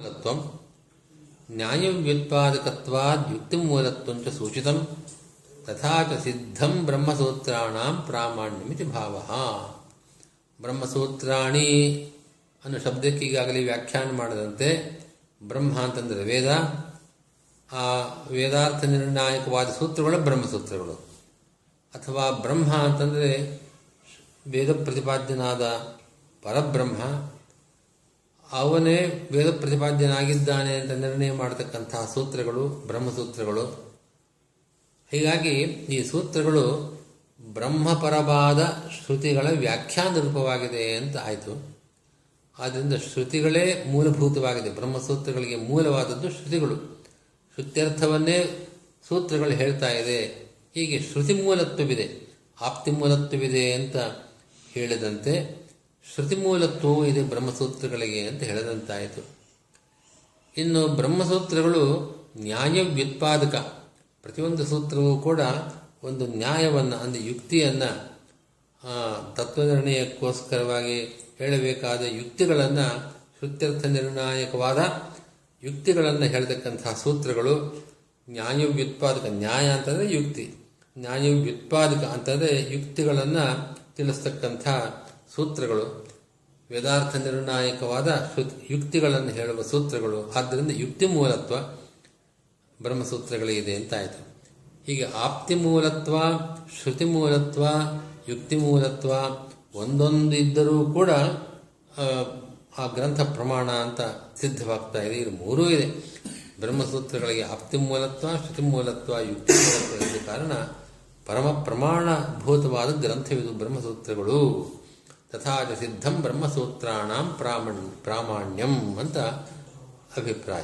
ಮೂಲತ್ವಂ ನ್ಯಾಯವ್ಯುತ್ಪಾದಕತ್ವಾದ್ ಯುಕ್ತಿಮೂಲತ್ವಂ ಚ ಸೂಚಿತಂ ತಥಾ ಚ ಸಿದ್ಧಂ ಬ್ರಹ್ಮಸೂತ್ರಾಣಾಂ ಪ್ರಾಮಾಣ್ಯಮಿತಿ ಭಾವ. ಬ್ರಹ್ಮಸೂತ್ರಾಣಿ ಅನ್ನೋ ಶಬ್ದಕ್ಕೆ ಈಗಾಗಲೇ ವ್ಯಾಖ್ಯಾನ ಮಾಡದಂತೆ ಬ್ರಹ್ಮ ಅಂತಂದರೆ ವೇದ. ಆ ವೇದಾರ್ಥ ನಿರ್ಣಾಯಕವಾದ ಸೂತ್ರಗಳು ಬ್ರಹ್ಮಸೂತ್ರಗಳು. ಅಥವಾ ಬ್ರಹ್ಮ ಅಂತಂದರೆ ವೇದ ಪ್ರತಿಪಾದ್ಯನಾದ ಪರಬ್ರಹ್ಮ ಅವನೇ ವೇದ ಪ್ರತಿಪಾದ್ಯನಾಗಿದ್ದಾನೆ ಅಂತ ನಿರ್ಣಯ ಮಾಡತಕ್ಕಂತಹ ಸೂತ್ರಗಳು, ಬ್ರಹ್ಮಸೂತ್ರಗಳು. ಹೀಗಾಗಿ ಈ ಸೂತ್ರಗಳು ಬ್ರಹ್ಮಪರವಾದ ಶ್ರುತಿಗಳ ವ್ಯಾಖ್ಯಾನ ರೂಪವಾಗಿದೆ ಅಂತ ಆಯಿತು. ಆದ್ದರಿಂದ ಶ್ರುತಿಗಳೇ ಮೂಲಭೂತವಾಗಿದೆ. ಬ್ರಹ್ಮಸೂತ್ರಗಳಿಗೆ ಮೂಲವಾದದ್ದು ಶ್ರುತಿಗಳು. ಶ್ರುತ್ಯರ್ಥವನ್ನೇ ಸೂತ್ರಗಳು ಹೇಳ್ತಾ ಇದೆ. ಹೀಗೆ ಶ್ರುತಿ ಮೂಲತ್ವವಿದೆ, ಆಪ್ತಿ ಮೂಲತ್ವವಿದೆ ಅಂತ ಹೇಳಿದಂತೆ ಶ್ರುತಿ ಮೂಲತ್ವವೂ ಇದೆ ಬ್ರಹ್ಮಸೂತ್ರಗಳಿಗೆ ಅಂತ ಹೇಳಿದಂತಾಯಿತು. ಇನ್ನು ಬ್ರಹ್ಮಸೂತ್ರಗಳು ನ್ಯಾಯ ವ್ಯುತ್ಪಾದಕ ಪ್ರತಿಯೊಂದು ಸೂತ್ರವೂ ಕೂಡ ಒಂದು ನ್ಯಾಯವನ್ನು ಅಂದರೆ ಯುಕ್ತಿಯನ್ನು ತತ್ವನಿರ್ಣಯಕ್ಕೋಸ್ಕರವಾಗಿ ಹೇಳಬೇಕಾದ ಯುಕ್ತಿಗಳನ್ನು ಶ್ರುತ್ಯರ್ಥ ನಿರ್ಣಾಯಕವಾದ ಯುಕ್ತಿಗಳನ್ನು ಹೇಳ್ತಕ್ಕಂತಹ ಸೂತ್ರಗಳು ನ್ಯಾಯ ವ್ಯುತ್ಪಾದಕ ನ್ಯಾಯ ಅಂತಂದರೆ ಯುಕ್ತಿ. ನ್ಯಾಯ ವ್ಯುತ್ಪಾದಕ ಅಂತಂದರೆ ಯುಕ್ತಿಗಳನ್ನು ತಿಳಿಸ್ತಕ್ಕಂಥ ಸೂತ್ರಗಳು ವೇದಾರ್ಥ ನಿರ್ಣಾಯಕವಾದ ಯುಕ್ತಿಗಳನ್ನು ಹೇಳುವ ಸೂತ್ರಗಳು. ಆದ್ದರಿಂದ ಯುಕ್ತಿ ಮೂಲತ್ವ ಬ್ರಹ್ಮಸೂತ್ರಗಳಿದೆ ಅಂತಾಯಿತು ಹೀಗೆ ಆಪ್ತಿ ಮೂಲತ್ವ, ಶ್ರುತಿ ಮೂಲತ್ವ, ಯುಕ್ತಿ ಮೂಲತ್ವ ಒಂದೊಂದು ಇದ್ದರೂ ಕೂಡ, ಆ ಗ್ರಂಥ ಪ್ರಮಾಣ ಅಂತ ಸಿದ್ಧವಾಗ್ತಾ ಇದೆ. ಇದು ಮೂರೂ ಇದೆ. ಬ್ರಹ್ಮಸೂತ್ರಗಳಿಗೆ ಆಪ್ತಿ ಮೂಲತ್ವ, ಶ್ರುತಿ ಮೂಲತ್ವ, ಯುಕ್ತಿ ಮೂಲತ್ವ ಇದ್ದ ಕಾರಣ ಪರಮ ಪ್ರಮಾಣಭೂತವಾದ ಗ್ರಂಥವಿದು ಬ್ರಹ್ಮಸೂತ್ರಗಳು. ತಥಾಚ ಸಿದ್ಧಂ ಬ್ರಹ್ಮಸೂತ್ರಾಣಂ ಪ್ರಾಮಣ್ ಪ್ರಾಮಾಣ್ಯಂ ಅಂತ ಅಭಿಪ್ರಾಯ.